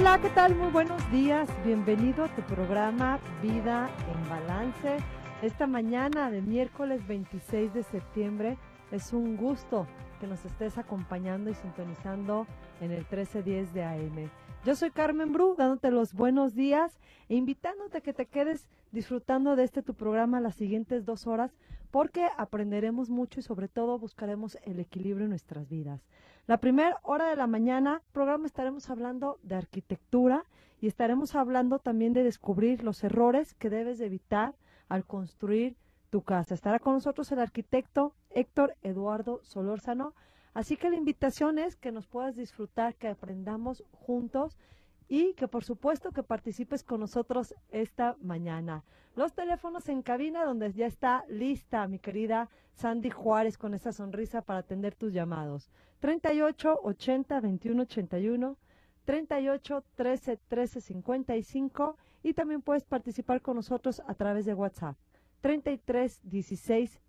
Hola, ¿qué tal? Muy buenos días. Bienvenido a tu programa Vida en Balance. Esta mañana de miércoles 26 de septiembre es un gusto que nos estés acompañando y sintonizando en el 1310 de AM. Yo soy Carmen Bru, dándote los buenos días e invitándote a que te quedes disfrutando de este tu programa las siguientes dos horas porque aprenderemos mucho y sobre todo buscaremos el equilibrio en nuestras vidas. La primera hora de la mañana, programa estaremos hablando de arquitectura y estaremos hablando también de descubrir los errores que debes de evitar al construir tu casa. Estará con nosotros el arquitecto Héctor Eduardo Solórzano Así que la invitación es que nos puedas disfrutar, que aprendamos juntos y que por supuesto que participes con nosotros esta mañana. Los teléfonos en cabina donde ya está lista mi querida Sandy Juárez con esa sonrisa para atender tus llamados. 38 80 21 81 38 13 13 55 y también puedes participar con nosotros a través de WhatsApp 33 16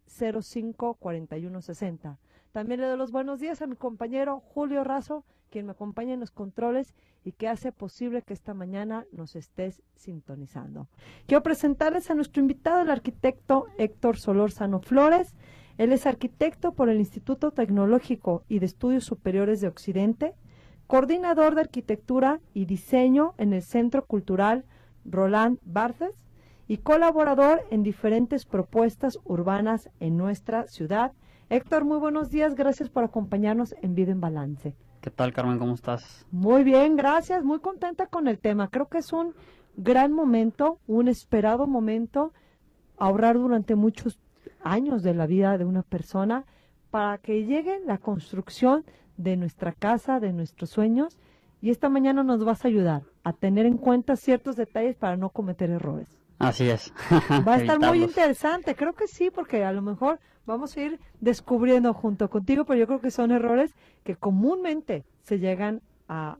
05 41 60. También le doy los buenos días a mi compañero Julio Razo, quien me acompaña en los controles y que hace posible que esta mañana nos estés sintonizando. Quiero presentarles a nuestro invitado, el arquitecto Héctor Solórzano Flores. Él es arquitecto por el Instituto Tecnológico y de Estudios Superiores de Occidente, coordinador de arquitectura y diseño en el Centro Cultural Roland Barthes y colaborador en diferentes propuestas urbanas en nuestra ciudad Héctor, muy buenos días. Gracias por acompañarnos en Vida en Balance. ¿Qué tal, Carmen? ¿Cómo estás? Muy bien, gracias. Muy contenta con el tema. Creo que es un gran momento, un esperado momento, ahorrar durante muchos años de la vida de una persona para que llegue la construcción de nuestra casa, de nuestros sueños. Y esta mañana nos vas a ayudar a tener en cuenta ciertos detalles para no cometer errores. Así es. Va a estar muy interesante, creo que sí, porque a lo mejor vamos a ir descubriendo junto contigo, pero yo creo que son errores que comúnmente se llegan a,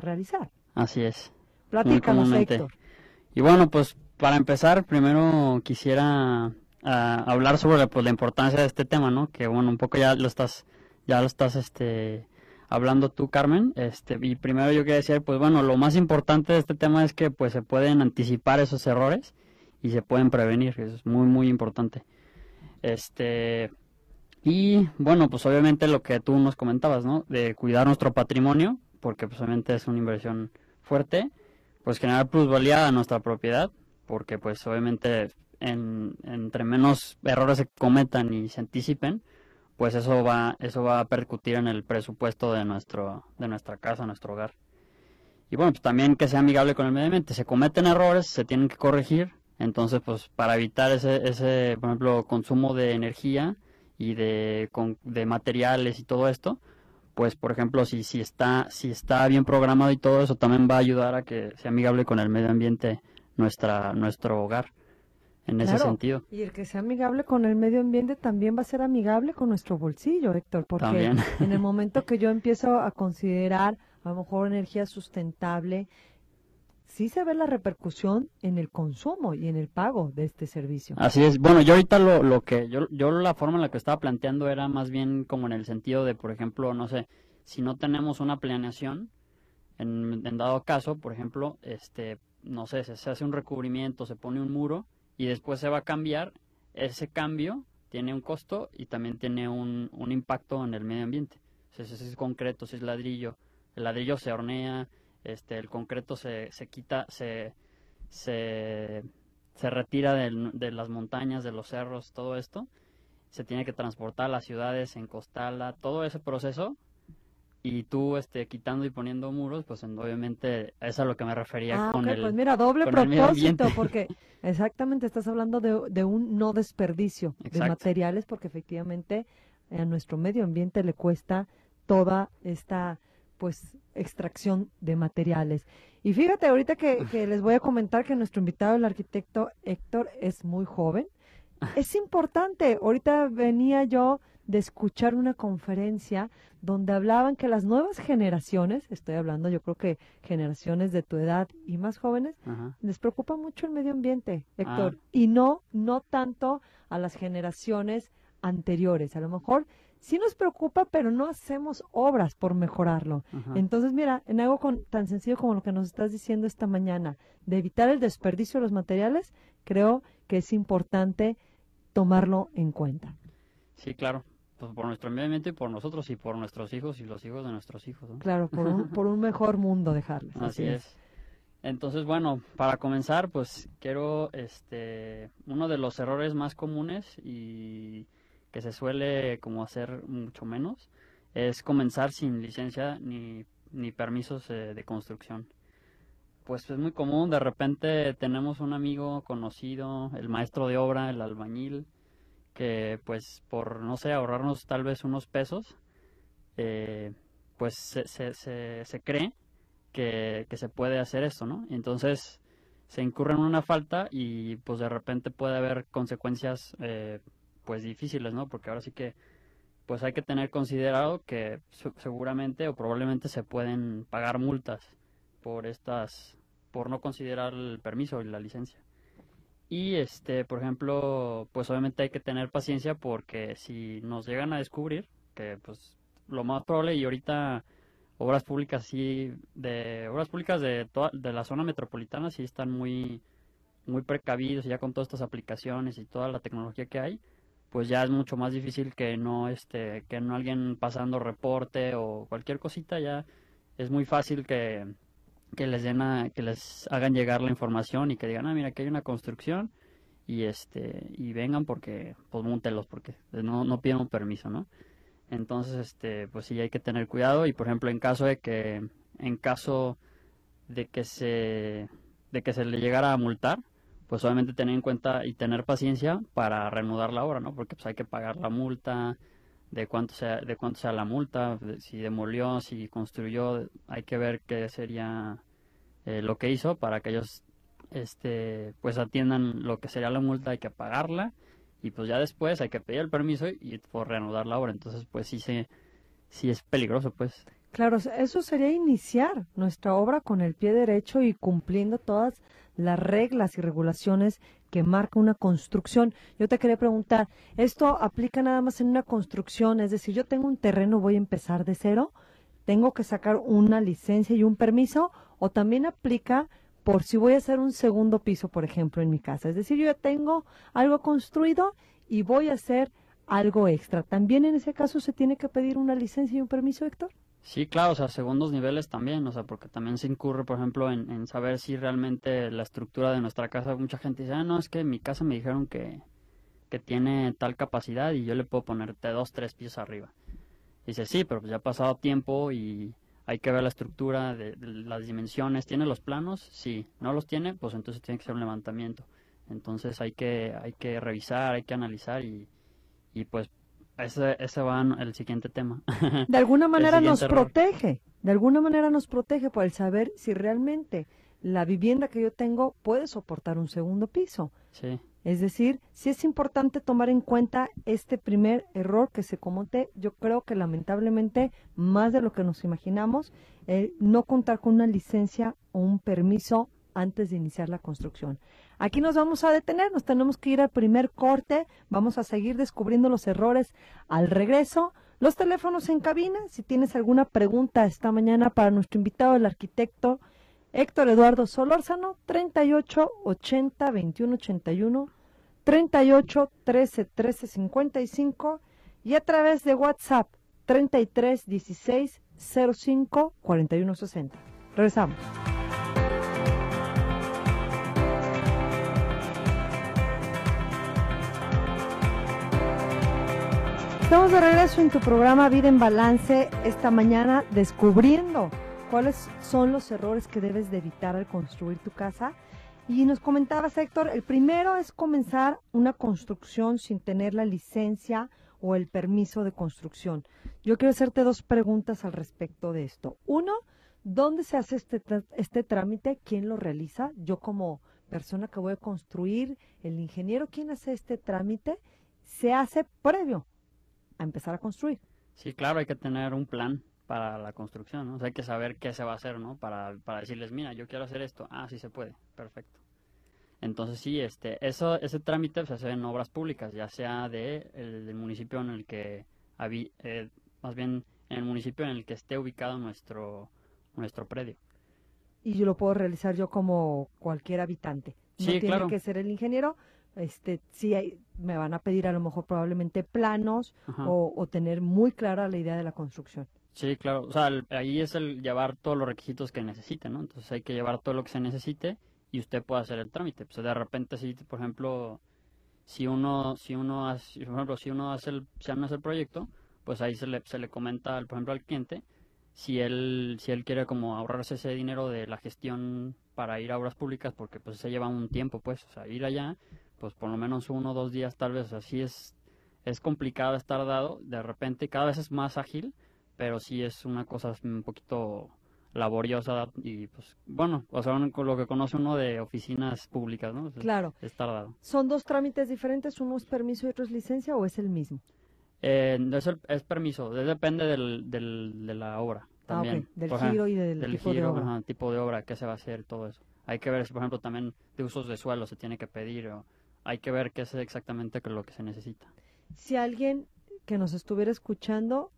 realizar. Así es. Platícanos, Héctor. Y bueno, pues para empezar, primero quisiera ah, hablar sobre pues, la importancia de este tema, ¿no? Que bueno, un poco ya lo estás, ya lo estás, este, hablando tú, Carmen. Este, y primero yo quería decir, pues bueno, lo más importante de este tema es que pues se pueden anticipar esos errores y se pueden prevenir, eso es muy, muy importante. Este, y bueno, pues obviamente lo que tú nos comentabas, ¿no? De cuidar nuestro patrimonio, porque pues obviamente es una inversión fuerte, pues generar plusvalía a nuestra propiedad, porque pues obviamente en, entre menos errores se cometan y se anticipen, pues eso va, eso va a percutir en el presupuesto de nuestro, de nuestra casa, nuestro hogar. Y bueno, pues también que sea amigable con el medio ambiente. Se cometen errores, se tienen que corregir, entonces, pues para evitar ese, ese por ejemplo, consumo de energía y de, de materiales y todo esto, pues por ejemplo, si, si, está, si está bien programado y todo eso, también va a ayudar a que sea amigable con el medio ambiente nuestra, nuestro hogar. En ese sentido. Y el que sea amigable con el medio ambiente también va a ser amigable con nuestro bolsillo, Héctor, porque en el momento que yo empiezo a considerar a lo mejor energía sustentable, sí se ve la repercusión en el consumo y en el pago de este servicio. Así es. Bueno, yo ahorita lo, lo que yo, yo la forma en la que estaba planteando era más bien como en el sentido de, por ejemplo, no sé, si no tenemos una planeación, en, dado caso, por ejemplo, este, no sé, se, hace un recubrimiento, se pone un muro y después se va a cambiar, ese cambio tiene un costo y también tiene un, un impacto en el medio ambiente. si es concreto, si es ladrillo, el ladrillo se hornea, este, el concreto se, se quita, se, se, se retira de, las montañas, de los cerros, todo esto, se tiene que transportar a las ciudades, encostarla, todo ese proceso, y tú este, quitando y poniendo muros, pues obviamente es a lo que me refería ah, con el Pues mira, doble propósito, porque exactamente estás hablando de, de un no desperdicio de materiales, porque efectivamente a nuestro medio ambiente le cuesta toda esta pues extracción de materiales. Y fíjate ahorita que, les voy a comentar que nuestro invitado, el arquitecto Héctor, es muy joven. Es importante, ahorita venía yo de escuchar una conferencia donde hablaban que las nuevas generaciones, estoy hablando yo creo que generaciones de tu edad y más jóvenes, les preocupa mucho el medio ambiente, Héctor, ah. y no, no tanto a las generaciones anteriores. A lo mejor sí nos preocupa, pero no hacemos obras por mejorarlo. Ajá. Entonces, mira, en algo con, tan sencillo como lo que nos estás diciendo esta mañana, de evitar el desperdicio de los materiales, creo que es importante tomarlo en cuenta. Sí, claro. Pues por nuestro medio ambiente y por nosotros y por nuestros hijos y los hijos de nuestros hijos. ¿no? Claro, por un, por un mejor mundo dejarles. Así es. Entonces, bueno, para comenzar, pues quiero, este, uno de los errores más comunes y que se suele como hacer mucho menos, es comenzar sin licencia ni, ni permisos eh, de construcción. Pues es muy común, de repente tenemos un amigo conocido, el maestro de obra, el albañil, que pues por, no sé, ahorrarnos tal vez unos pesos, eh, pues se, se, se, se cree que, que se puede hacer esto, ¿no? Entonces se incurre en una falta y pues de repente puede haber consecuencias eh, pues difíciles, ¿no? Porque ahora sí que pues hay que tener considerado que se- seguramente o probablemente se pueden pagar multas por estas por no considerar el permiso y la licencia. Y este, por ejemplo, pues obviamente hay que tener paciencia porque si nos llegan a descubrir que pues lo más probable y ahorita obras públicas sí de obras públicas de toda de la zona metropolitana sí están muy muy precavidos ya con todas estas aplicaciones y toda la tecnología que hay pues ya es mucho más difícil que no este que no alguien pasando reporte o cualquier cosita ya es muy fácil que que les den a- que les hagan llegar la información y que digan ah mira aquí hay una construcción y este y vengan porque pues múntelos porque no no piden un permiso no entonces, este, pues sí hay que tener cuidado y por ejemplo en caso de que, en caso de que se, de que se le llegara a multar, pues obviamente tener en cuenta y tener paciencia para reanudar la obra, ¿no? Porque pues hay que pagar la multa, de cuánto sea, de cuánto sea la multa, si demolió, si construyó, hay que ver qué sería eh, lo que hizo para que ellos, este, pues atiendan lo que sería la multa, hay que pagarla y pues ya después hay que pedir el permiso y por reanudar la obra. Entonces, pues sí se, sí es peligroso, pues. Claro, eso sería iniciar nuestra obra con el pie derecho y cumpliendo todas las reglas y regulaciones que marca una construcción. Yo te quería preguntar, ¿esto aplica nada más en una construcción? Es decir, yo tengo un terreno, voy a empezar de cero, tengo que sacar una licencia y un permiso, o también aplica por si voy a hacer un segundo piso, por ejemplo, en mi casa. Es decir, yo ya tengo algo construido y voy a hacer algo extra. ¿También en ese caso se tiene que pedir una licencia y un permiso, Héctor? Sí, claro, o sea, segundos niveles también, o sea, porque también se incurre, por ejemplo, en, saber si realmente la estructura de nuestra casa, mucha gente dice, ah, no, es que en mi casa me dijeron que, que tiene tal capacidad y yo le puedo poner de dos, tres pisos arriba. Dice, sí, pero pues ya ha pasado tiempo y hay que ver la estructura, de las dimensiones, ¿tiene los planos? Sí, no los tiene, pues entonces tiene que ser un levantamiento. Entonces hay que, hay que revisar, hay que analizar y, y pues ese, ese va el siguiente tema. De alguna manera nos error. protege, de alguna manera nos protege por el saber si realmente la vivienda que yo tengo puede soportar un segundo piso. Sí. Es decir, sí es importante tomar en cuenta este primer error que se comete, yo creo que lamentablemente más de lo que nos imaginamos, el no contar con una licencia o un permiso antes de iniciar la construcción. Aquí nos vamos a detener, nos tenemos que ir al primer corte, vamos a seguir descubriendo los errores al regreso. Los teléfonos en cabina, si tienes alguna pregunta esta mañana para nuestro invitado, el arquitecto Héctor Eduardo Solórzano, 38 80 21 81, 38 13 13 55 y a través de WhatsApp 33 16 05 41 60. Regresamos. Estamos de regreso en tu programa Vida en Balance esta mañana descubriendo cuáles son los errores que debes de evitar al construir tu casa. Y nos comentabas, Héctor, el primero es comenzar una construcción sin tener la licencia o el permiso de construcción. Yo quiero hacerte dos preguntas al respecto de esto. Uno, ¿dónde se hace este, este trámite? ¿Quién lo realiza? Yo como persona que voy a construir, el ingeniero, ¿quién hace este trámite? Se hace previo a empezar a construir. Sí, claro, hay que tener un plan para la construcción, ¿no? O sea, hay que saber qué se va a hacer, ¿no? Para, para decirles, mira, yo quiero hacer esto. Ah, sí se puede, perfecto. Entonces sí, este, eso, ese trámite se hace en obras públicas, ya sea de el, del municipio en el que eh, más bien en el municipio en el que esté ubicado nuestro, nuestro predio. Y yo lo puedo realizar yo como cualquier habitante. No Sí, tiene claro. que ser el ingeniero. Este, sí, hay- me van a pedir a lo mejor probablemente planos o, o tener muy clara la idea de la construcción. Sí, claro. O sea, el- ahí es el llevar todos los requisitos que necesite, ¿no? Entonces hay que llevar todo lo que se necesite y usted puede hacer el trámite. Pues de repente, si, por ejemplo, si uno, si uno hace, por ejemplo, si uno hace el, si uno hace el proyecto, pues ahí se le, se le comenta, al- por ejemplo, al cliente si él, si él quiere como ahorrarse ese dinero de la gestión para ir a obras públicas, porque pues se lleva un tiempo, pues, o sea, ir allá, pues por lo menos uno o dos días tal vez, así es, es complicado estar dado, de repente cada vez es más ágil, pero sí es una cosa un poquito laboriosa y pues bueno, o sea, con lo que conoce uno de oficinas públicas, ¿no? Claro. Es tardado. ¿Son dos trámites diferentes? ¿Uno es permiso y otro es licencia o es el mismo? Eh, es, el- es permiso, de- depende del, del, de la obra también. Ah, ok. Del ejemplo, giro y del, del tipo de giro, obra. ajá, tipo de obra, qué se va a hacer, todo eso. Hay que ver si, por ejemplo, también de usos de suelo se tiene que pedir o hay que ver qué es exactamente lo que se necesita. Si alguien que nos estuviera escuchando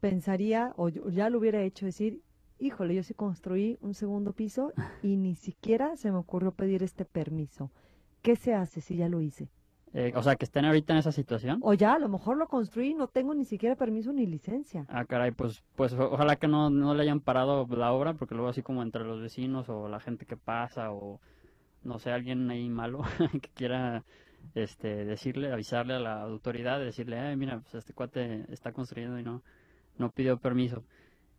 pensaría o ya lo hubiera hecho decir, híjole, yo sí construí un segundo piso y ni siquiera se me ocurrió pedir este permiso. ¿Qué se hace si ya lo hice? Eh, o sea, que estén ahorita en esa situación. O ya, a lo mejor lo construí y no tengo ni siquiera permiso ni licencia. Ah, caray, pues, pues ojalá que no, no le hayan parado la obra, porque luego así como entre los vecinos o la gente que pasa o no sé, alguien ahí malo que quiera este decirle, avisarle a la autoridad, decirle, ay, mira, pues este cuate está construyendo y no, no pidió permiso.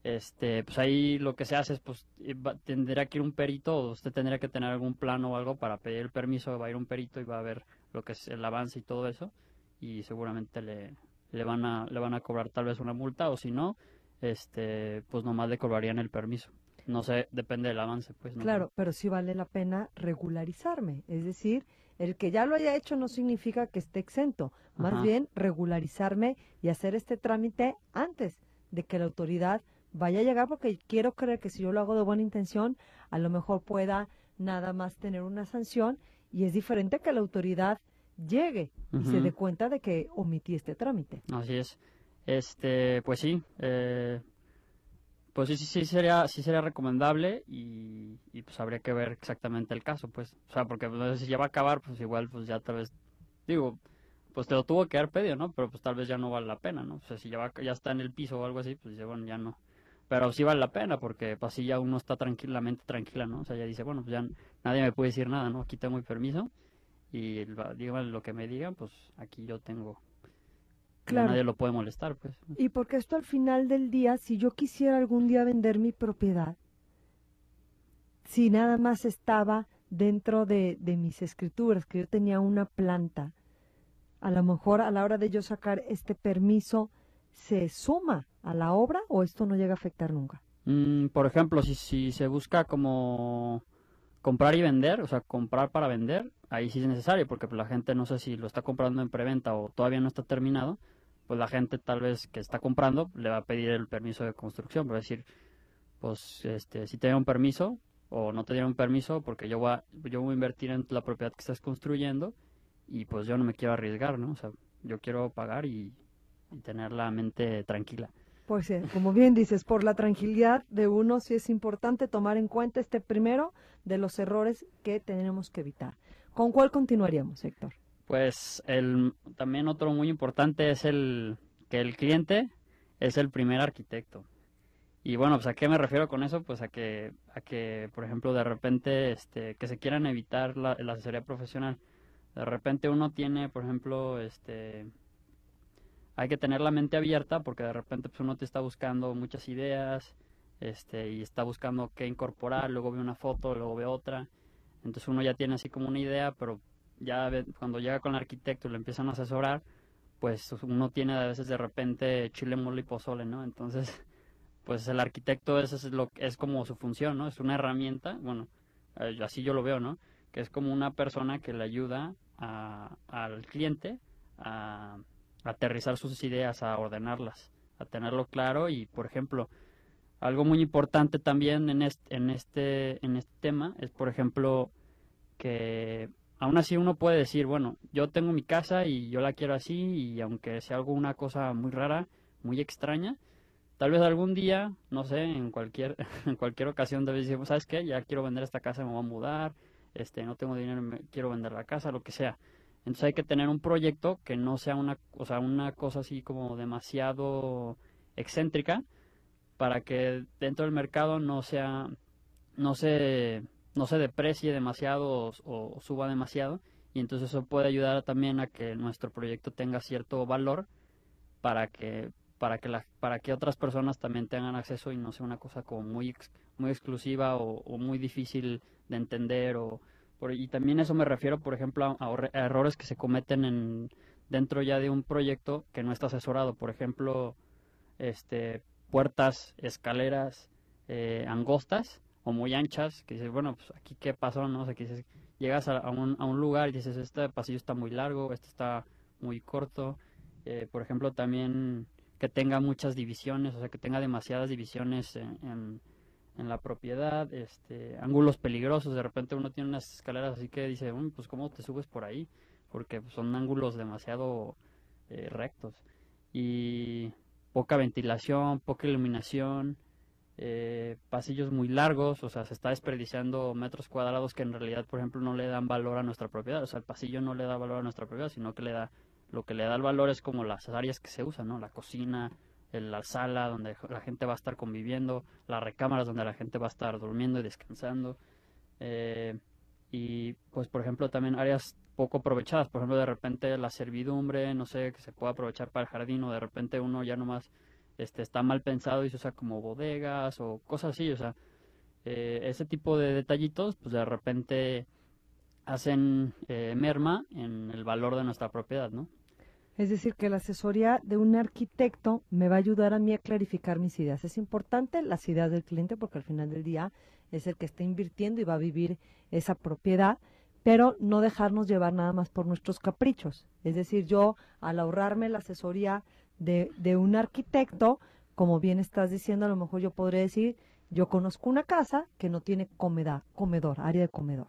Este, pues ahí lo que se hace es, pues, eh, va- tendría que ir un perito o usted tendría que tener algún plano o algo para pedir el permiso, va a ir un perito y va a ver lo que es el avance y todo eso y seguramente le, le van a le van a cobrar tal vez una multa o si no este pues nomás le cobrarían el permiso no sé depende del avance pues no. Claro, pero sí vale la pena regularizarme. Es decir, el que ya lo haya hecho no significa que esté exento. Más Ajá. bien regularizarme y hacer este trámite antes de que la autoridad vaya a llegar, porque quiero creer que si yo lo hago de buena intención, a lo mejor pueda nada más tener una sanción y es diferente que la autoridad llegue y se dé cuenta de que omití este trámite. así es este pues sí eh, pues sí, sí sí sería sí sería recomendable y, pues habría que ver exactamente el caso pues. O sea porque pues, si ya va a acabar pues igual pues ya tal vez digo pues te lo tuvo que haber pedido no pero pues tal vez ya no vale la pena no o sea si ya va, ya está en el piso o algo así pues ya bueno ya no. Pero sí vale la pena porque pues así ya uno está tranquilamente tranquila no o sea ya dice bueno pues ya nadie me puede decir nada no aquí tengo mi permiso y digan lo que me digan pues aquí yo tengo Claro. nadie lo puede molestar pues Y porque esto al final del día, si yo quisiera algún día vender mi propiedad, si nada más estaba dentro de, de mis escrituras, que yo tenía una planta, a lo mejor a la hora de yo sacar este permiso, ¿se suma a la obra o esto no llega a afectar nunca? Mm, por ejemplo, si, si se busca como comprar y vender, o sea, comprar para vender, ahí sí es necesario, porque la gente no sé si lo está comprando en preventa o todavía no está terminado, pues la gente tal vez que está comprando le va a pedir el permiso de construcción, va a decir, pues este, si te dieron permiso o no te dieron permiso, porque yo voy a, yo voy a invertir en la propiedad que estás construyendo y pues yo no me quiero arriesgar, ¿no? O sea, yo quiero pagar y, y tener la mente tranquila. Pues eh, como bien dices, por la tranquilidad de uno sí es importante tomar en cuenta este primero de los errores que tenemos que evitar. ¿Con cuál continuaríamos, Héctor? Pues el, también otro muy importante es el que el cliente es el primer arquitecto. Y bueno, pues a qué me refiero con eso, pues a que, a que por ejemplo, de repente, este, que se quieran evitar la, la asesoría profesional. De repente uno tiene, por ejemplo, este, hay que tener la mente abierta porque de repente pues uno te está buscando muchas ideas, este, y está buscando qué incorporar, luego ve una foto, luego ve otra. Entonces uno ya tiene así como una idea, pero ya cuando llega con el arquitecto y le empiezan a asesorar, pues uno tiene a veces de repente chile, mole y pozole, ¿no? Entonces, pues el arquitecto eso es lo es como su función, ¿no? Es una herramienta, bueno, eh, así yo lo veo, ¿no? Que es como una persona que le ayuda a- al cliente a, aterrizar sus ideas, a ordenarlas, a tenerlo claro y, por ejemplo, algo muy importante también en este, en este, en este tema es, por ejemplo, que aún así uno puede decir, bueno, yo tengo mi casa y yo la quiero así y aunque sea algo una cosa muy rara, muy extraña, tal vez algún día, no sé, en cualquier en cualquier ocasión debes decir, ¿sabes qué? Ya quiero vender esta casa, me voy a mudar, este, no tengo dinero, me, quiero vender la casa, lo que sea. Entonces hay que tener un proyecto que no sea una, o sea, una cosa así como demasiado excéntrica para que dentro del mercado no sea no se no se deprecie demasiado o, suba demasiado y entonces eso puede ayudar también a que nuestro proyecto tenga cierto valor para que para que la, para que otras personas también tengan acceso y no sea una cosa como muy muy exclusiva o, muy difícil de entender o y también eso me refiero por ejemplo a, errores que se cometen en dentro ya de un proyecto que no está asesorado por ejemplo este puertas escaleras eh, angostas o muy anchas, que dices, bueno, pues aquí qué pasó, ¿no? O que dices, llegas a, un, a un lugar y dices, este pasillo está muy largo, este está muy corto. Eh, por ejemplo, también que tenga muchas divisiones, o sea, que tenga demasiadas divisiones en, en, la propiedad, este, ángulos peligrosos, de repente uno tiene unas escaleras así que dice, pues cómo te subes por ahí, porque son ángulos demasiado eh, rectos. Y poca ventilación, poca iluminación, eh, pasillos muy largos, o sea, se está desperdiciando metros cuadrados que en realidad, por ejemplo, no le dan valor a nuestra propiedad, o sea, el pasillo no le da valor a nuestra propiedad, sino que le da, lo que le da el valor es como las áreas que se usan, ¿no? La cocina, la sala donde la gente va a estar conviviendo, las recámaras donde la gente va a estar durmiendo y descansando, eh, y pues, por ejemplo, también áreas poco aprovechadas, por ejemplo, de repente la servidumbre, no sé, que se pueda aprovechar para el jardín, o de repente uno ya nomás este, está mal pensado y se usa como bodegas o cosas así, o sea, eh, ese tipo de detallitos, pues de repente hacen eh, merma en el valor de nuestra propiedad, ¿no? Es decir, que la asesoría de un arquitecto me va a ayudar a mí a clarificar mis ideas. Es importante las ideas del cliente porque al final del día es el que está invirtiendo y va a vivir esa propiedad, pero no dejarnos llevar nada más por nuestros caprichos. Es decir, yo al ahorrarme la asesoría de, un arquitecto, como bien estás diciendo, a lo mejor yo podría decir, yo conozco una casa que no tiene comeda, comedor, área de comedor.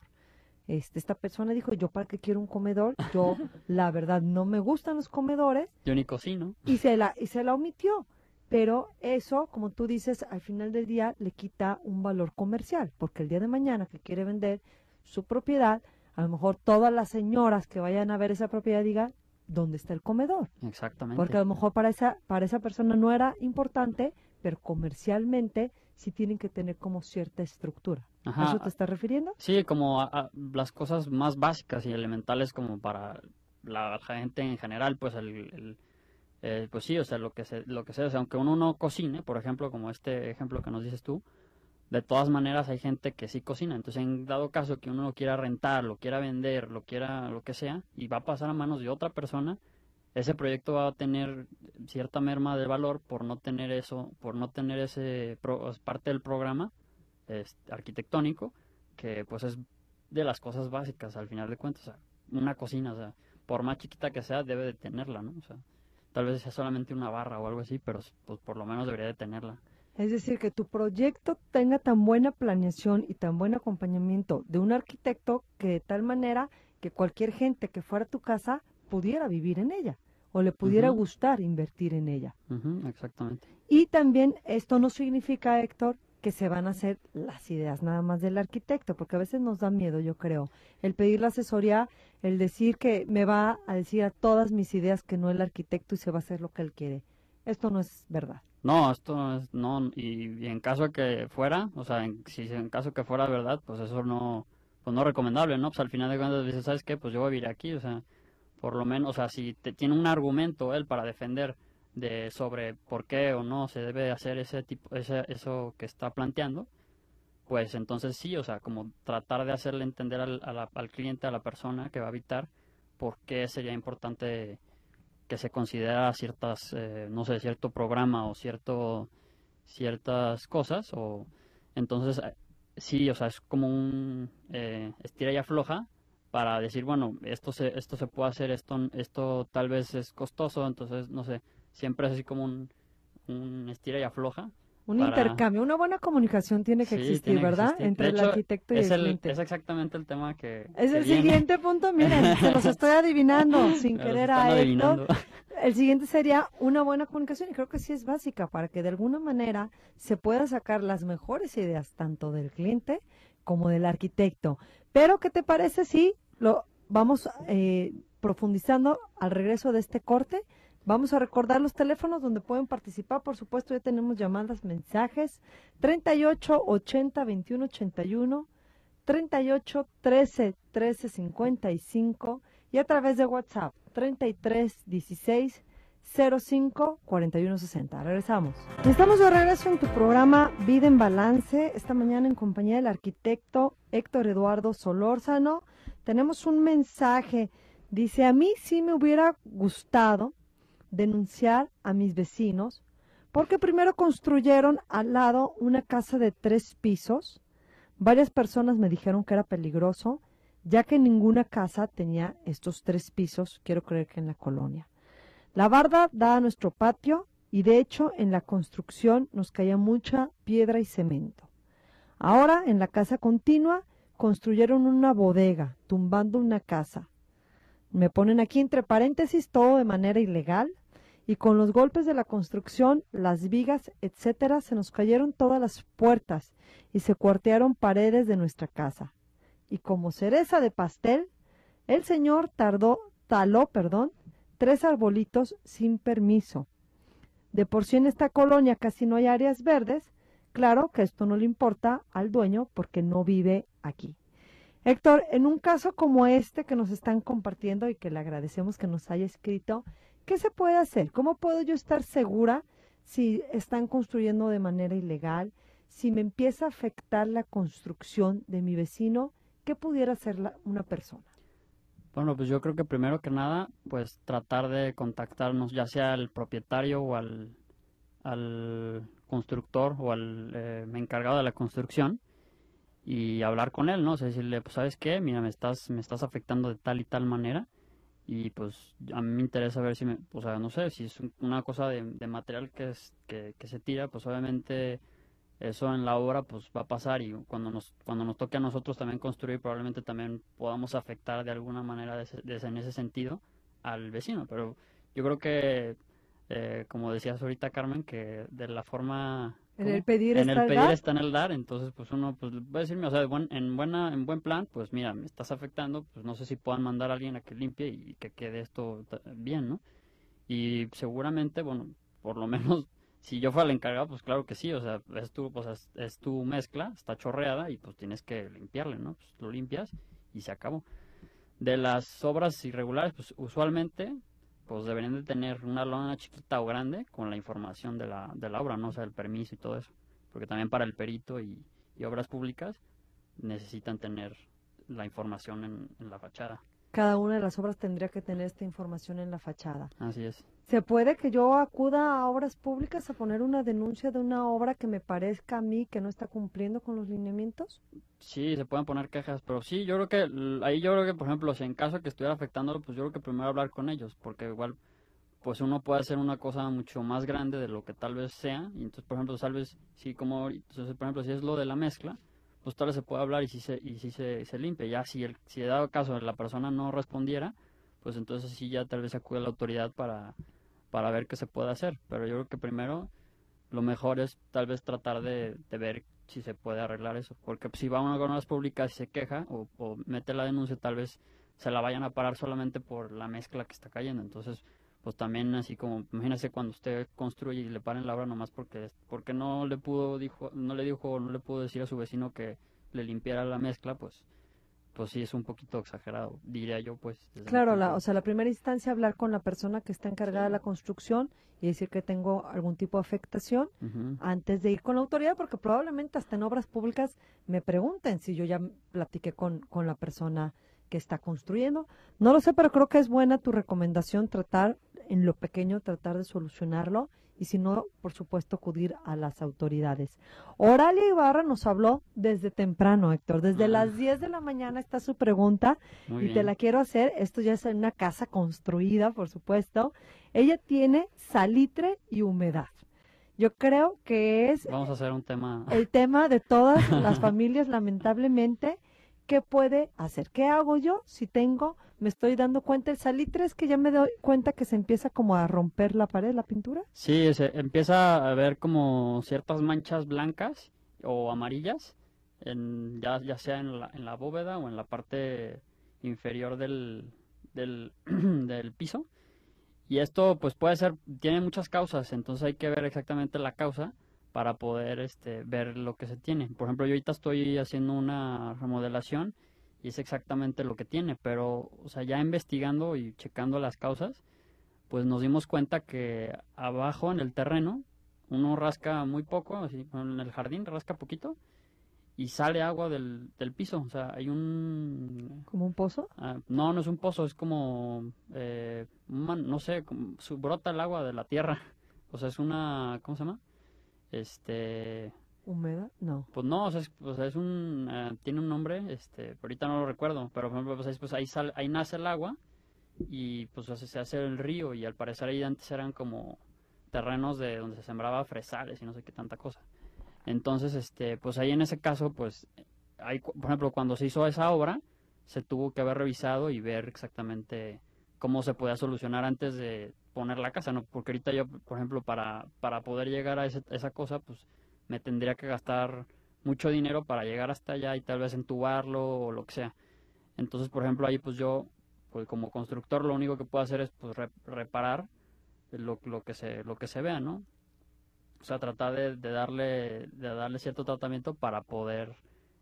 Este, esta persona dijo, yo para qué quiero un comedor, yo la verdad no me gustan los comedores. Yo ni cocino. Y se la, y se la omitió. Pero eso, como tú dices, al final del día le quita un valor comercial, porque el día de mañana que quiere vender su propiedad, a lo mejor todas las señoras que vayan a ver esa propiedad digan, dónde está el comedor. Exactamente. Porque a lo mejor para esa, para esa persona no era importante, pero comercialmente sí tienen que tener como cierta estructura. ¿A eso te estás refiriendo? Sí, como las cosas más básicas y elementales como para la gente en general, pues el, eh, pues sí, o sea, lo que se, lo que sea, o sea, aunque uno no cocine, por ejemplo, como este ejemplo que nos dices tú, de todas maneras hay gente que sí cocina. Entonces, en dado caso que uno lo quiera rentar, lo quiera vender, lo quiera lo que sea, y va a pasar a manos de otra persona, ese proyecto va a tener cierta merma de valor por no tener eso, por no tener ese parte del programa arquitectónico, que pues es de las cosas básicas al final de cuentas. O sea, una cocina, o sea, por más chiquita que sea, debe de tenerla, ¿no? O sea, tal vez sea solamente una barra o algo así, pero pues por lo menos debería de tenerla. Es decir, que tu proyecto tenga tan buena planeación y tan buen acompañamiento de un arquitecto que de tal manera que cualquier gente que fuera a tu casa pudiera vivir en ella o le pudiera gustar invertir en ella. exactamente. Y también esto no significa, Héctor, que se van a hacer las ideas nada más del arquitecto, porque a veces nos da miedo, yo creo, el pedir la asesoría, el decir que me va a decir a todas mis ideas que no el arquitecto y se va a hacer lo que él quiere. Esto no es verdad. No, esto no es, no, y, en caso que fuera, o sea, en, si en caso que fuera verdad, pues eso no, pues no recomendable, ¿no? Pues al final de cuentas dices, ¿sabes qué? Pues yo voy a vivir aquí, o sea, por lo menos, o sea, si te, tiene un argumento él para defender de sobre por qué o no se debe hacer ese tipo, ese, eso que está planteando, pues entonces sí, o sea, como tratar de hacerle entender al, al cliente, a la persona que va a habitar, por qué sería importante que se considera ciertas, eh, no sé, cierto programa o cierto, ciertas cosas, o entonces eh, sí, o sea, es como un eh, estira y afloja para decir, bueno, esto se, esto se puede hacer, esto, esto tal vez es costoso, entonces, no sé, siempre es así como un, un estira y afloja Un intercambio, una buena comunicación tiene que existir, ¿verdad? Entre el arquitecto y el, cliente. Es exactamente el tema que. Es el siguiente punto, miren, se los estoy adivinando sin querer a Héctor. El siguiente sería una buena comunicación y creo que sí es básica para que de alguna manera se pueda sacar las mejores ideas tanto del cliente como del arquitecto. Pero, ¿qué te parece si lo vamos eh, profundizando al regreso de este corte? Vamos a recordar los teléfonos donde pueden participar. Por supuesto, ya tenemos llamadas, mensajes. 38 80 21 81, 38 13 13 55 y a través de WhatsApp 33 16 05 41 60. Regresamos. Estamos de regreso en tu programa Vida en Balance. Esta mañana en compañía del arquitecto Héctor Eduardo Solórzano. Tenemos un mensaje. Dice, a mí sí me hubiera gustado denunciar a mis vecinos porque primero construyeron al lado una casa de tres pisos. Varias personas me dijeron que era peligroso, ya que ninguna casa tenía estos tres pisos, quiero creer que en la colonia. La barda da a nuestro patio y de hecho en la construcción nos caía mucha piedra y cemento. Ahora en la casa continua construyeron una bodega, tumbando una casa. Me ponen aquí entre paréntesis todo de manera ilegal y con los golpes de la construcción, las vigas, etcétera, se nos cayeron todas las puertas y se cuartearon paredes de nuestra casa. Y como cereza de pastel, el señor tardó, taló, perdón, tres arbolitos sin permiso. De por sí en esta colonia casi no hay áreas verdes, claro que esto no le importa al dueño porque no vive aquí. Héctor, en un caso como este que nos están compartiendo y que le agradecemos que nos haya escrito, ¿Qué se puede hacer? ¿Cómo puedo yo estar segura si están construyendo de manera ilegal? Si me empieza a afectar la construcción de mi vecino, ¿qué pudiera hacer una persona? Bueno, pues yo creo que primero que nada, pues tratar de contactarnos, ya sea al propietario o al, al constructor o al eh, encargado de la construcción y hablar con él, ¿no? Decirle, pues, ¿sabes qué? Mira, me estás, me estás afectando de tal y tal manera y pues a mí me interesa ver si me, o sea, no sé, si es una cosa de, material que, es, que, se tira, pues obviamente eso en la obra pues va a pasar y cuando nos, cuando nos toque a nosotros también construir probablemente también podamos afectar de alguna manera en ese sentido al vecino, pero yo creo que eh, como decías ahorita Carmen, que de la forma en el pedir, en está, el pedir está en el dar, entonces pues uno pues va a decirme, o sea, en buena en buen plan, pues mira, me estás afectando, pues no sé si puedan mandar a alguien a que limpie y que quede esto bien, ¿no? Y seguramente, bueno, por lo menos si yo fuera el encargado, pues claro que sí, o sea, es tu, pues, es, tu mezcla, está chorreada y pues tienes que limpiarle, ¿no? Pues lo limpias y se acabó. De las obras irregulares, pues usualmente pues deberían de tener una lona chiquita o grande con la información de la, de la obra, ¿no? O sea, el permiso y todo eso. Porque también para el perito y, obras públicas necesitan tener la información en, en la fachada cada una de las obras tendría que tener esta información en la fachada. Así es. ¿Se puede que yo acuda a obras públicas a poner una denuncia de una obra que me parezca a mí que no está cumpliendo con los lineamientos? Sí, se pueden poner quejas, pero sí, yo creo que ahí yo creo que, por ejemplo, si en caso que estuviera afectándolo, pues yo creo que primero hablar con ellos, porque igual pues uno puede hacer una cosa mucho más grande de lo que tal vez sea, y entonces, por ejemplo, tal vez, si como, entonces, por ejemplo, si es lo de la mezcla, pues tal vez se puede hablar y si se, y si se, se limpia. Ya si, el, si dado caso la persona no respondiera, pues entonces sí ya tal vez acude a la autoridad para, para ver qué se puede hacer. Pero yo creo que primero lo mejor es tal vez tratar de, de ver si se puede arreglar eso. Porque si va a una las públicas y se queja o, o mete la denuncia, tal vez se la vayan a parar solamente por la mezcla que está cayendo. Entonces, pues también así como imagínese cuando usted construye y le paren la obra nomás porque porque no le pudo dijo no le dijo no le pudo decir a su vecino que le limpiara la mezcla pues pues sí es un poquito exagerado diría yo pues claro la, o sea la primera instancia hablar con la persona que está encargada de la construcción y decir que tengo algún tipo de afectación antes de ir con la autoridad porque probablemente hasta en obras públicas me pregunten si yo ya platiqué con con la persona que está construyendo. No lo sé, pero creo que es buena tu recomendación tratar en lo pequeño, tratar de solucionarlo y si no, por supuesto, acudir a las autoridades. Oralia Ibarra nos habló desde temprano, Héctor. Desde las 10 de la mañana está su pregunta y te la quiero hacer. Esto ya es en una casa construida, por supuesto. Ella tiene salitre y humedad. Yo creo que es Vamos a hacer un tema. el tema de todas las familias, lamentablemente. ¿Qué puede hacer? ¿Qué hago yo si tengo, me estoy dando cuenta, el salitre es que ya me doy cuenta que se empieza como a romper la pared, la pintura? Sí, se empieza a ver como ciertas manchas blancas o amarillas, en, ya, ya sea en la, bóveda o en la parte inferior del, del, del piso. Y esto pues puede ser, tiene muchas causas, entonces hay que ver exactamente la causa para poder este, ver lo que se tiene. Por ejemplo, yo ahorita estoy haciendo una remodelación y es exactamente lo que tiene, pero o sea, ya investigando y checando las causas, pues nos dimos cuenta que abajo en el terreno uno rasca muy poco, así en el jardín rasca poquito y sale agua del, del piso, o sea, hay un ¿Como un pozo? Ah, no, no es un pozo, es como, eh, man- no sé, como, brota el agua de la tierra. O sea, es una, ¿cómo se llama? Este, ¿Húmeda? No. pues no, o sea, es, sea, es un, eh, tiene un nombre, este, ahorita no lo recuerdo, pero por ejemplo, pues ahí, pues ahí, sale- ahí nace el agua y pues se hace el río y al parecer ahí antes eran como terrenos de donde se sembraba fresales y no sé qué tanta cosa. Entonces, este, pues ahí en ese caso, pues, hay, por ejemplo, cuando se hizo esa obra, se tuvo que haber revisado y ver exactamente cómo se podía solucionar antes de poner la casa, ¿no? Porque ahorita yo, por ejemplo, para, para poder llegar a esa cosa, pues me tendría que gastar mucho dinero para llegar hasta allá y tal vez entubarlo o lo que sea. Entonces, por ejemplo, ahí pues yo, pues como constructor, lo único que puedo hacer es pues re- reparar lo, que se, lo que se vea, ¿no? O sea, tratar de, darle, de darle cierto tratamiento para poder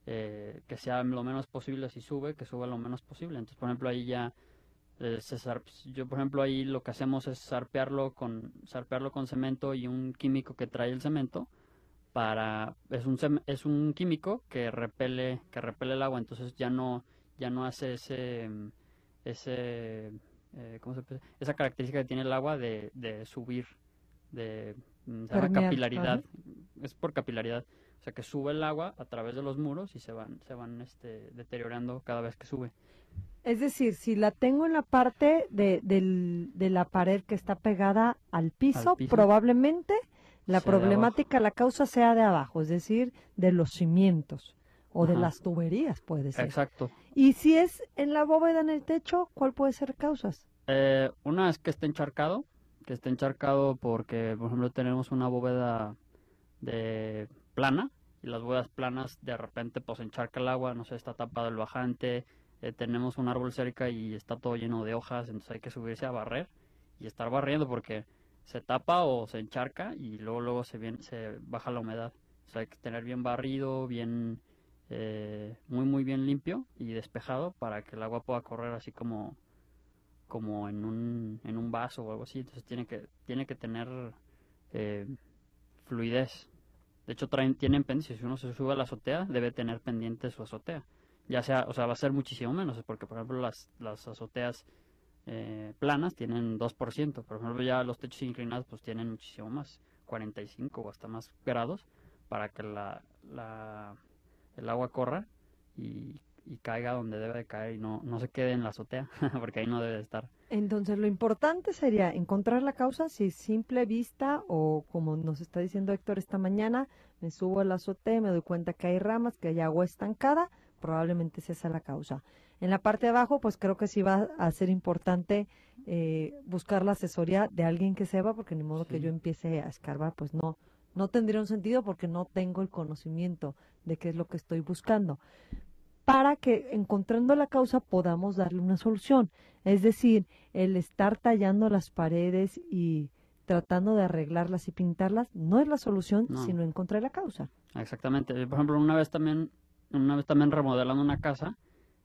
eh, que sea lo menos posible si sube, que suba lo menos posible. Entonces, por ejemplo, ahí ya eh, yo, por ejemplo, ahí lo que hacemos es sarpearlo con, sarpearlo con cemento y un químico que trae el cemento para es un es un químico que repele que repele el agua entonces ya no ya no hace ese mm, ese eh, ¿cómo se puede? esa característica que tiene el agua de, de subir de mm, se llama capilaridad es por capilaridad o sea que sube el agua a través de los muros y se van se van este deteriorando cada vez que sube Es decir, si la tengo en la parte de, del- de la pared que está pegada al piso, piso. probablemente la Sea problemática, la causa sea de abajo, es decir, de los cimientos o de las tuberías, puede ser. exacto Y si es en la bóveda, en el techo, ¿cuál puede ser causas? Eh, una es que esté encharcado, que esté encharcado porque, por ejemplo, tenemos una bóveda de plana y las bóvedas planas de repente pues encharca el agua, no sé, está tapado el bajante, eh, tenemos un árbol cerca y está todo lleno de hojas, entonces hay que subirse a barrer y estar barriendo porque se tapa o se encharca y luego luego se viene, se baja la humedad. O sea, hay que tener bien barrido, bien eh, muy muy bien limpio y despejado para que el agua pueda correr así como como en un, en un vaso o algo así, entonces tiene que, tiene que tener eh, fluidez. De hecho, traen, tienen pendientes, si uno se sube a la azotea, debe tener pendiente su azotea. Ya sea, o sea, va a ser muchísimo menos, porque por ejemplo las, las azoteas eh, planas tienen 2%, por ejemplo ya los techos inclinados pues tienen muchísimo más, 45 o hasta más grados, para que la, la, el agua corra y, y caiga donde debe de caer y no, no se quede en la azotea, porque ahí no debe de estar. Entonces, lo importante sería encontrar la causa, si simple vista o como nos está diciendo Héctor esta mañana, me subo al azotea, me doy cuenta que hay ramas, que hay agua estancada, probablemente sea esa la causa. En la parte de abajo, pues creo que sí va a ser importante eh, buscar la asesoría de alguien que sepa, porque ni modo que yo empiece a escarbar, pues no, no tendría un sentido porque no tengo el conocimiento de qué es lo que estoy buscando. Para que encontrando la causa podamos darle una solución. Es decir, el estar tallando las paredes y tratando de arreglarlas y pintarlas no es la solución, No. sino encontrar la causa. Exactamente. Por ejemplo, una vez también, una vez también remodelando una casa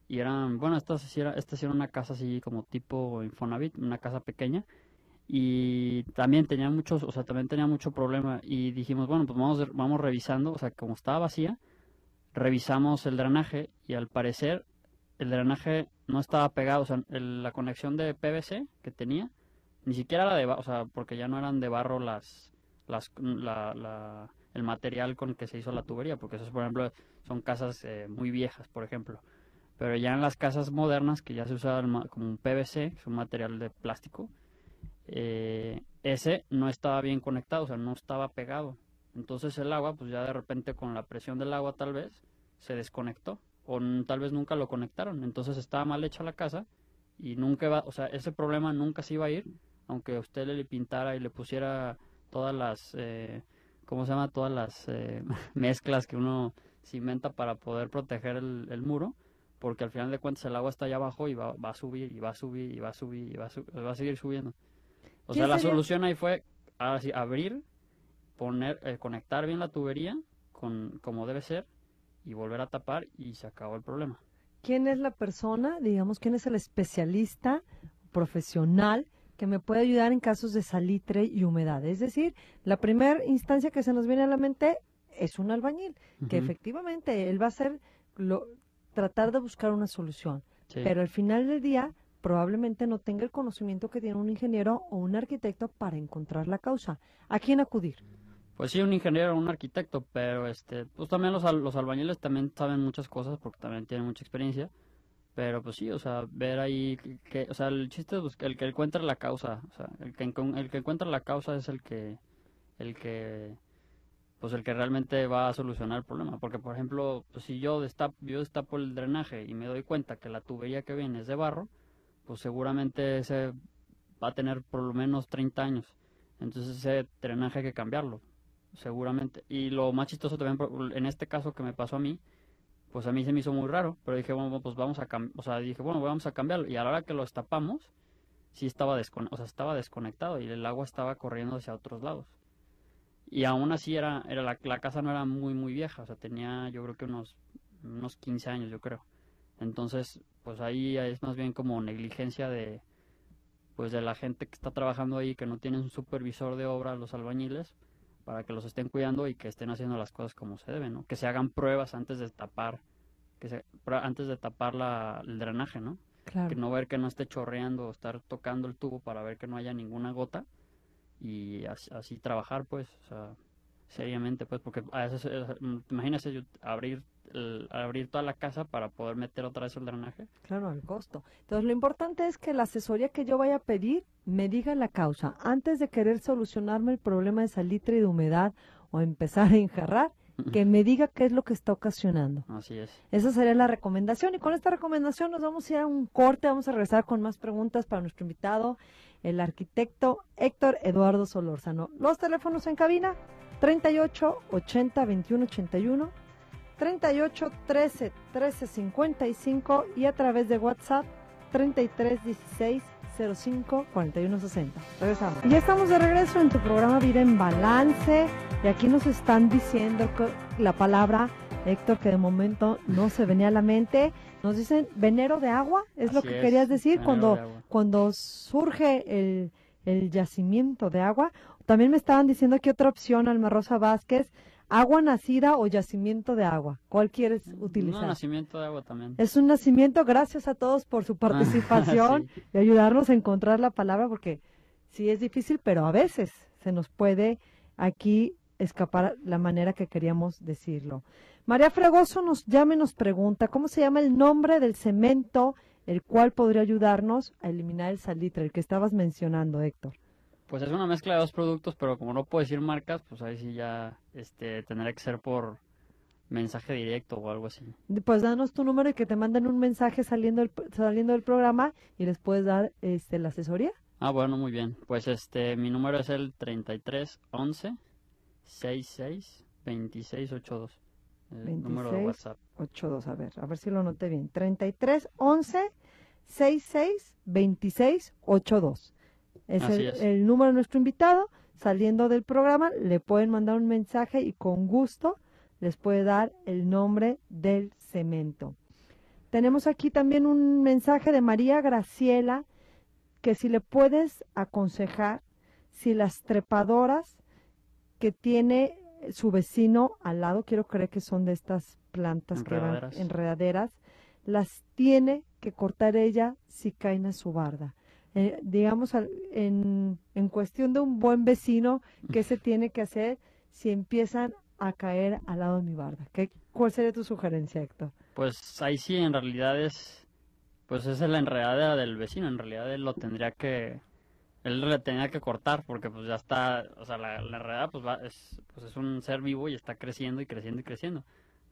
y eran, bueno, esta sí era, esta era una casa así como tipo Infonavit, una casa pequeña y también tenía muchos, o sea, también tenía mucho problema y dijimos, bueno, pues vamos, vamos revisando, o sea, como estaba vacía, revisamos el drenaje y al parecer el drenaje no estaba pegado, o sea, el- la conexión de PVC que tenía, ni siquiera la de, o sea, porque ya no eran de barro las, las, la, la- el material con que se hizo la tubería, porque eso, por ejemplo, son casas eh, muy viejas, por ejemplo. Pero ya en las casas modernas, que ya se usa como un PVC, es un material de plástico, eh, ese no estaba bien conectado, o sea, no estaba pegado. Entonces el agua, pues ya de repente con la presión del agua tal vez se desconectó o tal vez nunca lo conectaron. Entonces estaba mal hecha la casa y nunca o sea, ese problema nunca se iba a ir, aunque usted le pintara y le pusiera todas las, eh, ¿cómo se llama? Todas las eh, mezclas que uno se inventa para poder proteger el, muro, porque al final de cuentas el agua está allá abajo y va, va a subir y va a subir y va a subir y va a, va a seguir subiendo. O sea, la solución ahí fue así, abrir, poner, eh, conectar bien la tubería con como debe ser y volver a tapar y se acabó el problema. ¿Quién es la persona, digamos, quién es el especialista profesional que me puede ayudar en casos de salitre y humedad? Es decir, la primera instancia que se nos viene a la mente es un albañil, que efectivamente él va a hacer lo, tratar de buscar una solución, pero al final del día probablemente no tenga el conocimiento que tiene un ingeniero o un arquitecto para encontrar la causa. ¿A quién acudir? Pues sí, un ingeniero o un arquitecto, pero este, pues también los, los albañiles también saben muchas cosas porque también tienen mucha experiencia. Pero pues sí, o sea, ver ahí que, o sea, el chiste es el que encuentra la causa, o sea, el que, el que encuentra la causa es el que, el que, pues el que realmente va a solucionar el problema. Porque, por ejemplo, pues si yo destapo, yo destapo el drenaje y me doy cuenta que la tubería que viene es de barro, pues seguramente ese va a tener por lo menos 30 años. Entonces ese drenaje hay que cambiarlo, seguramente. Y lo más chistoso también, en este caso que me pasó a mí, pues a mí se me hizo muy raro, pero dije, bueno, pues vamos a o sea, dije, bueno, vamos a cambiarlo. Y a la hora que lo destapamos, sí estaba, o sea, estaba desconectado y el agua estaba corriendo hacia otros lados. Y aún así era, era la, la casa no era muy, muy vieja, o sea, tenía yo creo que unos, unos 15 años, yo creo. Entonces, pues ahí es más bien como negligencia de pues de la gente que está trabajando ahí que no tiene un supervisor de obra los albañiles para que los estén cuidando y que estén haciendo las cosas como se deben, ¿no? Que se hagan pruebas antes de tapar que se, antes de tapar la, el drenaje, ¿no? Claro. Que no ver que no esté chorreando o estar tocando el tubo para ver que no haya ninguna gota y así, trabajar pues, o seriamente pues porque a veces, eh, imagínese abrir abrir toda la casa para poder meter otra vez el drenaje. Claro, el costo. Entonces, lo importante es que la asesoría que yo vaya a pedir me diga la causa. Antes de querer solucionarme el problema de salitre y de humedad o empezar a enjarrar, que me diga qué es lo que está ocasionando. Así es. Esa sería la recomendación. Y con esta recomendación nos vamos a ir a un corte, vamos a regresar con más preguntas para nuestro invitado, el arquitecto Héctor Eduardo Solórzano. Los teléfonos en cabina, 38 80 21 81 38 13 13 55 y a través de WhatsApp 33 16 05 41 60. Regresamos. Ya estamos de regreso en tu programa Vida en Balance y aquí nos están diciendo la palabra Héctor que de momento no se venía a la mente. Nos dicen venero de agua, es lo que querías decir cuando cuando surge el, el yacimiento de agua. También me estaban diciendo que otra opción, Alma Rosa Vázquez, agua nacida o yacimiento de agua. ¿Cuál quieres utilizar? Un nacimiento de agua también. Es un nacimiento. Gracias a todos por su ah, participación y ayudarnos a encontrar la palabra porque sí es difícil, pero a veces se nos puede aquí escapar la manera que queríamos decirlo. María Fregoso nos llama y nos pregunta cómo se llama el nombre del cemento el cual podría ayudarnos a eliminar el salitre, el que estabas mencionando, Héctor. Pues es una mezcla de dos productos, pero como no puedo decir marcas, pues ahí sí ya este, tendrá que ser por mensaje directo o algo así. Pues danos tu número y que te manden un mensaje saliendo del, saliendo del programa y les puedes dar este, la asesoría. Ah, bueno, muy bien. Pues este, mi número es el 33 11 66 26 82. El número de WhatsApp. 82, a ver, a ver si lo noté bien. 33 11 66 26 82. Es, el, número de nuestro invitado. Saliendo del programa, le pueden mandar un mensaje y con gusto les puede dar el nombre del cemento. Tenemos aquí también un mensaje de María Graciela que si le puedes aconsejar si las trepadoras que tiene su vecino al lado, quiero creer que son de estas plantas que van enredaderas, las tiene que cortar ella si caen a su barda. Eh, digamos, en, en cuestión de un buen vecino, ¿qué se tiene que hacer si empiezan a caer al lado de mi barda? ¿Qué, ¿Cuál sería tu sugerencia, Héctor? Pues ahí sí, en realidad es, pues es la enredadera del vecino, en realidad él lo tendría que, él le tenía que cortar porque pues ya está, o sea, la, la enredada pues, va, es, pues es un ser vivo y está creciendo y creciendo y creciendo.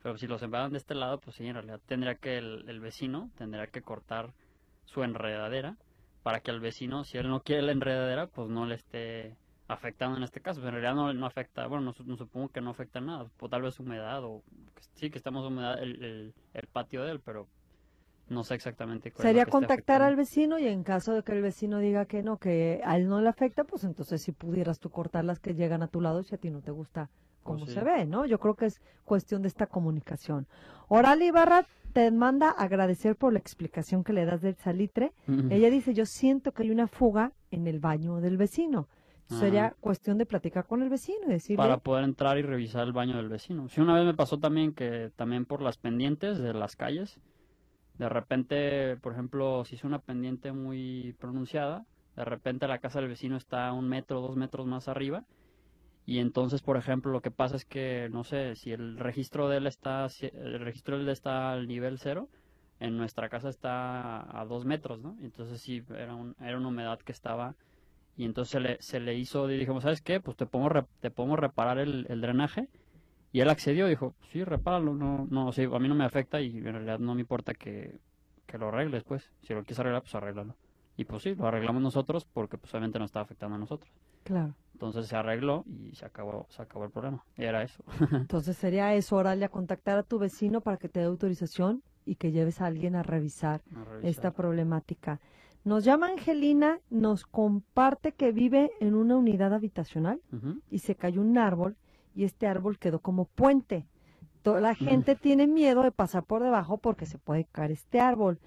Pero si lo sembraran de este lado, pues sí, en realidad tendría que el, el vecino, tendría que cortar su enredadera para que al vecino, si él no quiere la enredadera, pues no le esté afectando en este caso. Pero en realidad no, no afecta, bueno, no, no supongo que no afecta nada, pues tal vez humedad o sí que estamos humedad el, el, el patio de él, pero no sé exactamente cuál Sería contactar al vecino y en caso de que el vecino diga que no, que a él no le afecta, pues entonces si pudieras tú cortar las que llegan a tu lado si a ti no te gusta cómo Pues sí. se ve, ¿no? Yo creo que es cuestión de esta comunicación. Oral Ibarra te manda agradecer por la explicación que le das del salitre. Ella dice, yo siento que hay una fuga en el baño del vecino. Sería cuestión de platicar con el vecino y decirle, para poder entrar y revisar el baño del vecino. Sí, una vez me pasó también que también por las pendientes de las calles, de repente, por ejemplo, si es una pendiente muy pronunciada, de repente la casa del vecino está un metro, dos metros más arriba, y entonces, por ejemplo, lo que pasa es que, no sé, si el registro de él está, si el registro de él está al nivel cero, en nuestra casa está a dos metros, ¿no? Entonces sí, era, un, era una humedad que estaba y entonces se le, se le hizo, dijimos, ¿sabes qué? Pues te podemos, te podemos reparar el, el drenaje. Y él accedió, dijo, sí, repáralo, no, no, sí, a mí no me afecta y en realidad no me importa que, que lo arregles, pues. Si lo quieres arreglar, pues arréglalo. Y pues sí, lo arreglamos nosotros porque pues obviamente no estaba afectando a nosotros. claro. Entonces se arregló y se acabó, se acabó el problema. Y era eso. Entonces sería eso, Oralia, contactar a tu vecino para que te dé autorización y que lleves a alguien a revisar A revisar. esta problemática. Nos llama Angelina, nos comparte que vive en una unidad habitacional y se cayó un árbol y este árbol quedó como puente. La gente tiene miedo de pasar por debajo porque se puede caer este árbol.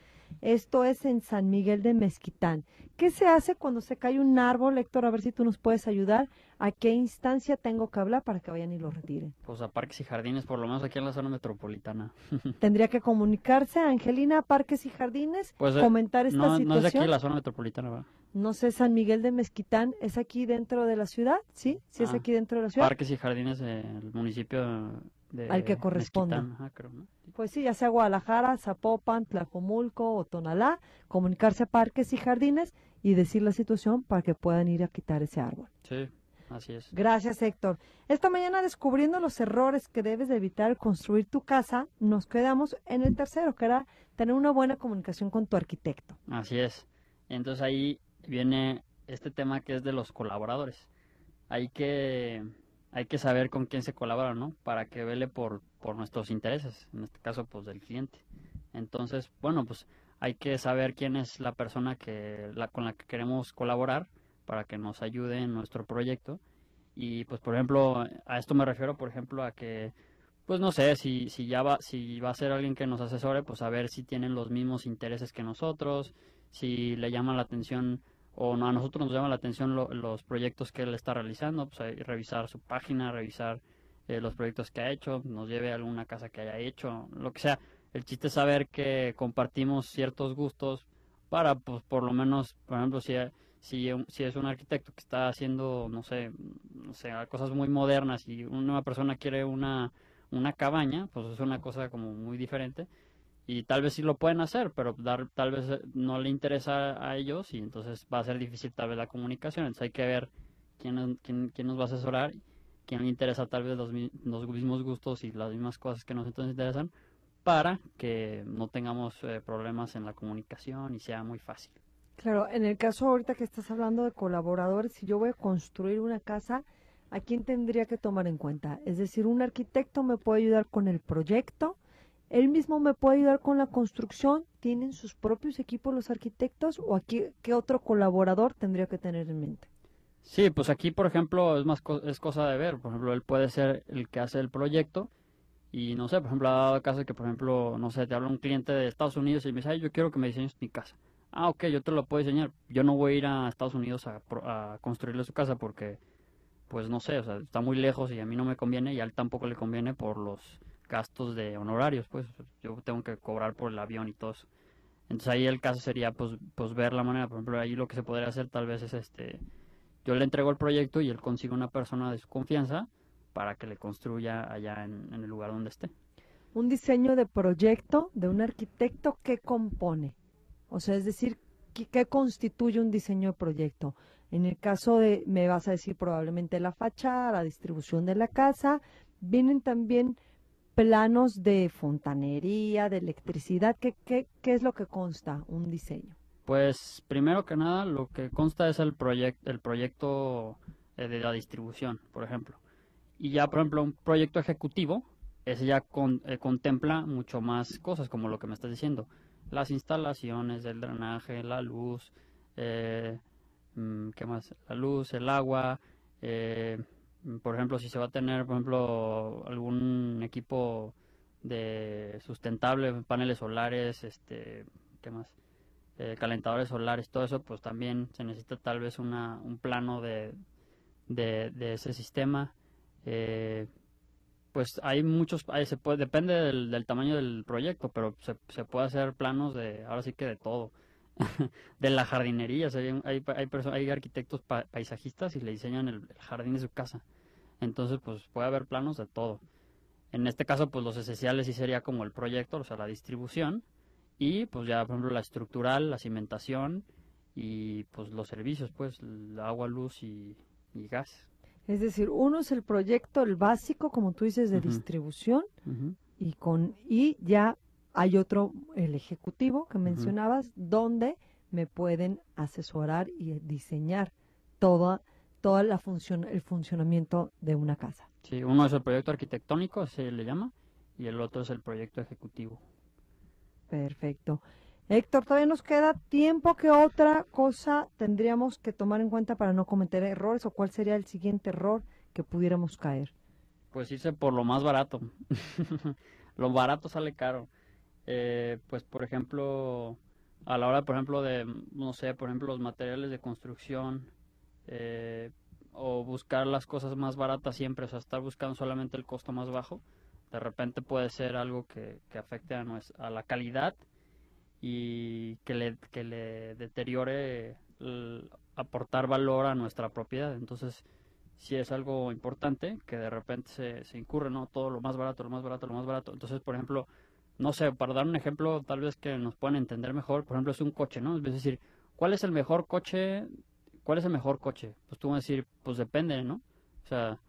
Esto es en San Miguel de Mezquitán. ¿Qué se hace cuando se cae un árbol, Héctor? A ver si tú nos puedes ayudar. ¿A qué instancia tengo que hablar para que vayan y lo retiren? Pues a parques y jardines, por lo menos aquí en la zona metropolitana. Tendría que comunicarse a Angelina Parques y Jardines, Pues, eh, comentar esta No, no es de situación. aquí la zona metropolitana, ¿verdad? No sé, San Miguel de Mezquitán, ¿es aquí dentro de la ciudad? ¿Sí? ¿Sí es Ah, aquí dentro de la ciudad? Parques y jardines del municipio de Al que ajá, creo, ¿no? Pues sí, ya sea Guadalajara, Zapopan, Tlajomulco o Tonalá, comunicarse a Parques y Jardines y decir la situación para que puedan ir a quitar ese árbol. Sí, así es. Gracias, Héctor. Esta mañana descubriendo los errores que debes de evitar al construir tu casa, nos quedamos en el tercero, que era tener una buena comunicación con tu arquitecto. Así es. Entonces ahí viene este tema que es de los colaboradores. Hay que, hay que saber con quién se colabora, ¿no? Para que vele por, por nuestros intereses, en este caso, pues del cliente. Entonces, bueno, pues hay que saber quién es la persona que, la, con la que queremos colaborar para que nos ayude en nuestro proyecto. Y pues, por ejemplo, a esto me refiero, por ejemplo, a que pues no sé, si, si ya va, si va a ser alguien que nos asesore, pues a ver si tienen los mismos intereses que nosotros, si le llama la atención o no, a nosotros nos llama la atención lo- los proyectos que él está realizando, pues ahí revisar su página, revisar eh, los proyectos que ha hecho, nos lleve a alguna casa que haya hecho, lo que sea. El chiste es saber que compartimos ciertos gustos para, pues, por lo menos, por ejemplo, si, si, si es un arquitecto que está haciendo, no sé, no sé, cosas muy modernas y una persona quiere una, una cabaña, pues es una cosa como muy diferente y tal vez sí lo pueden hacer, pero dar, tal vez eh, no le interesa a ellos y entonces va a ser difícil tal vez la comunicación, entonces hay que ver quién, quién, quién nos va a asesorar, quién le interesa tal vez los, los mismos gustos y las mismas cosas que nos entonces interesan para que no tengamos eh, problemas en la comunicación y sea muy fácil. Claro, en el caso ahorita que estás hablando de colaboradores, si yo voy a construir una casa, ¿a quién tendría que tomar en cuenta? Es decir, un arquitecto me puede ayudar con el proyecto, él mismo me puede ayudar con la construcción, ¿tienen sus propios equipos los arquitectos o aquí qué otro colaborador tendría que tener en mente? Sí, pues aquí, por ejemplo, es más co- es cosa de ver. Por ejemplo, él puede ser el que hace el proyecto y no sé, por ejemplo, ha dado caso que, por ejemplo, no sé, te habla un cliente de Estados Unidos y me dice, "Ay, yo quiero que me diseñes mi casa. Ah, ok, yo te lo puedo diseñar. Yo no voy a ir a Estados Unidos a, a construirle su casa porque, pues no sé, o sea, está muy lejos y a mí no me conviene y a él tampoco le conviene por los gastos de honorarios, pues yo tengo que cobrar por el avión y todo eso. Entonces ahí el caso sería pues, pues ver la manera, por ejemplo, ahí lo que se podría hacer tal vez es este, yo le entrego el proyecto y él consigue una persona de su confianza para que le construya allá en, en el lugar donde esté. Un diseño de proyecto de un arquitecto, ¿qué compone? O sea, es decir, ¿qué, qué constituye un diseño de proyecto? En el caso de, me vas a decir probablemente la fachada, la distribución de la casa, vienen también planos de fontanería, de electricidad. ¿Qué, qué, qué es lo que consta un diseño? Pues primero que nada lo que consta es el, proyecto el proyecto eh, de la distribución, por ejemplo. Y ya, por ejemplo, un proyecto ejecutivo, ese ya eh, contempla mucho más cosas, como lo que me estás diciendo. Las instalaciones, el drenaje, la luz, eh, mm, ¿qué más? La luz, el agua, por ejemplo, si se va a tener, por ejemplo, algún equipo de sustentable, paneles solares, este, ¿qué más? Eh, calentadores solares, todo eso, pues también se necesita tal vez una, un plano de, de, ese sistema. Eh, pues hay muchos, se puede, depende del, tamaño del proyecto, pero se, se, puede hacer planos de, ahora sí que de todo. de la jardinería, hay, hay, hay, hay arquitectos paisajistas y le diseñan el, jardín de su casa. Entonces, pues puede haber planos de todo. En este caso, pues los esenciales sí sería como el proyecto, o sea, la distribución, y pues ya, por ejemplo, la estructural, la cimentación y pues los servicios, pues agua, luz y, gas. Es decir, uno es el proyecto, el básico, como tú dices, de distribución y con y ya hay otro, el ejecutivo que mencionabas, donde me pueden asesorar y diseñar toda toda la función, el funcionamiento de una casa. Sí, uno es el proyecto arquitectónico, se le llama, y el otro es el proyecto ejecutivo. Perfecto. Héctor, todavía nos queda tiempo. ¿Qué otra cosa tendríamos que tomar en cuenta para no cometer errores o cuál sería el siguiente error que pudiéramos caer? Pues irse por lo más barato. lo barato sale caro. Eh, pues por ejemplo, a la hora, por ejemplo, de, no sé, por ejemplo, los materiales de construcción eh, o buscar las cosas más baratas siempre, o sea, estar buscando solamente el costo más bajo de repente puede ser algo que, afecte a, a la calidad y que le, que le deteriore aportar valor a nuestra propiedad. Entonces, si es algo importante que de repente se, se incurre, ¿no? Todo lo más barato, lo más barato, lo más barato. Entonces, por ejemplo, no sé, para dar un ejemplo tal vez que nos puedan entender mejor, por ejemplo, es un coche, ¿no? Es decir, ¿cuál es el mejor coche? ¿Cuál es el mejor coche? Pues tú vas a decir, pues depende, ¿no? O sea,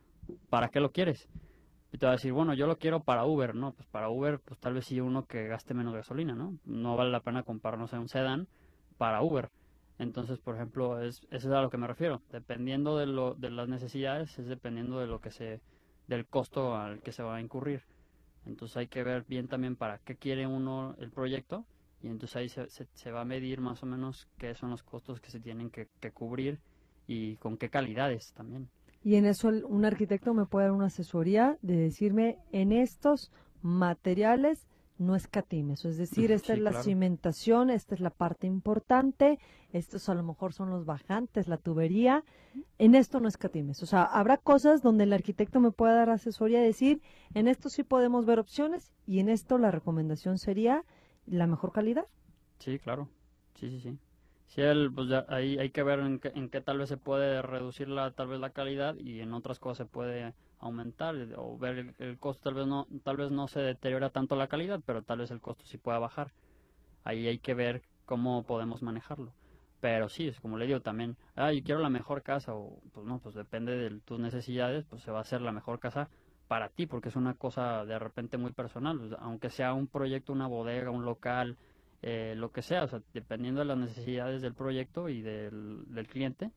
¿para qué lo quieres? Y te va a decir, bueno, yo lo quiero para Uber, ¿no? Pues para Uber, pues tal vez sí uno que gaste menos gasolina, ¿no? No vale la pena comprarnos un sedán para Uber. Entonces, por ejemplo, es, eso es a lo que me refiero. Dependiendo de, lo, de las necesidades, es dependiendo de lo que se, del costo al que se va a incurrir. Entonces hay que ver bien también para qué quiere uno el proyecto y entonces ahí se, se, va a medir más o menos qué son los costos que se tienen que, que cubrir y con qué calidades también. Y en eso un arquitecto me puede dar una asesoría de decirme en estos materiales no escatimes, es decir, esta es la cimentación, esta es la parte importante, estos a lo mejor son los bajantes, la tubería, en esto no escatimes. O sea, habrá cosas donde el arquitecto me pueda dar asesoría y decir, en esto sí podemos ver opciones y en esto la recomendación sería la mejor calidad. Sí, claro, sí, sí, sí. Sí, pues ahí hay que ver en qué, tal vez se puede reducir la, tal vez la calidad y en otras cosas se puede aumentar o ver el, costo tal vez no tal vez no se deteriora tanto la calidad pero tal vez el costo sí pueda bajar ahí hay que ver cómo podemos manejarlo pero sí es como le digo también ah yo quiero la mejor casa o pues no pues depende de tus necesidades pues se va a hacer la mejor casa para ti porque es una cosa de repente muy personal aunque sea un proyecto una bodega un local eh, lo que sea, dependiendo de las necesidades del proyecto y del, cliente,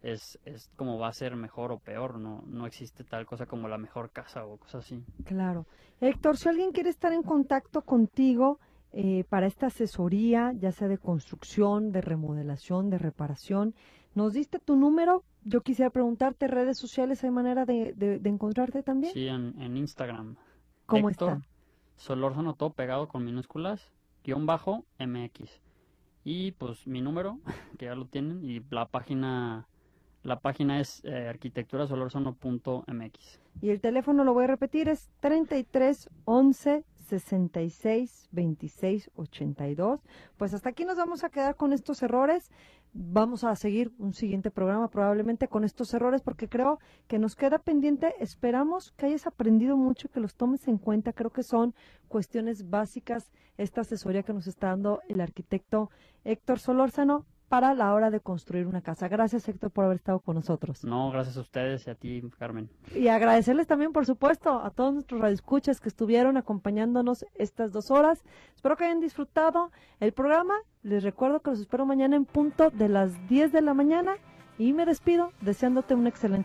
es, es como va a ser mejor o peor, no, no existe tal cosa como la mejor casa o cosas así. Claro. Héctor, si alguien quiere estar en contacto contigo eh, para esta asesoría, ya sea de construcción, de remodelación, de reparación, nos diste tu número. Yo quisiera preguntarte, ¿redes sociales hay manera de, de, encontrarte también? Sí, en, en Instagram. ¿Cómo está? Solórzano todo pegado con minúsculas bajo MX. Y pues mi número, que ya lo tienen, y la página la página es eh, arquitecturasolorzano.mx. Y el teléfono lo voy a repetir, es 33 11 66 26 82. Pues hasta aquí nos vamos a quedar con estos errores vamos a seguir un siguiente programa probablemente con estos errores porque creo que nos queda pendiente. Esperamos que hayas aprendido mucho, que los tomes en cuenta. Creo que son cuestiones básicas esta asesoría que nos está dando el arquitecto Héctor Solórzano. Para la hora de construir una casa. Gracias Héctor por haber estado con nosotros. No, gracias a ustedes y a ti, Carmen. Y agradecerles también, por supuesto, a todos nuestros radioescuchas que estuvieron acompañándonos estas dos horas. Espero que hayan disfrutado el programa. Les recuerdo que los espero mañana en punto de las 10 de la mañana y me despido deseándote una excelente tarde.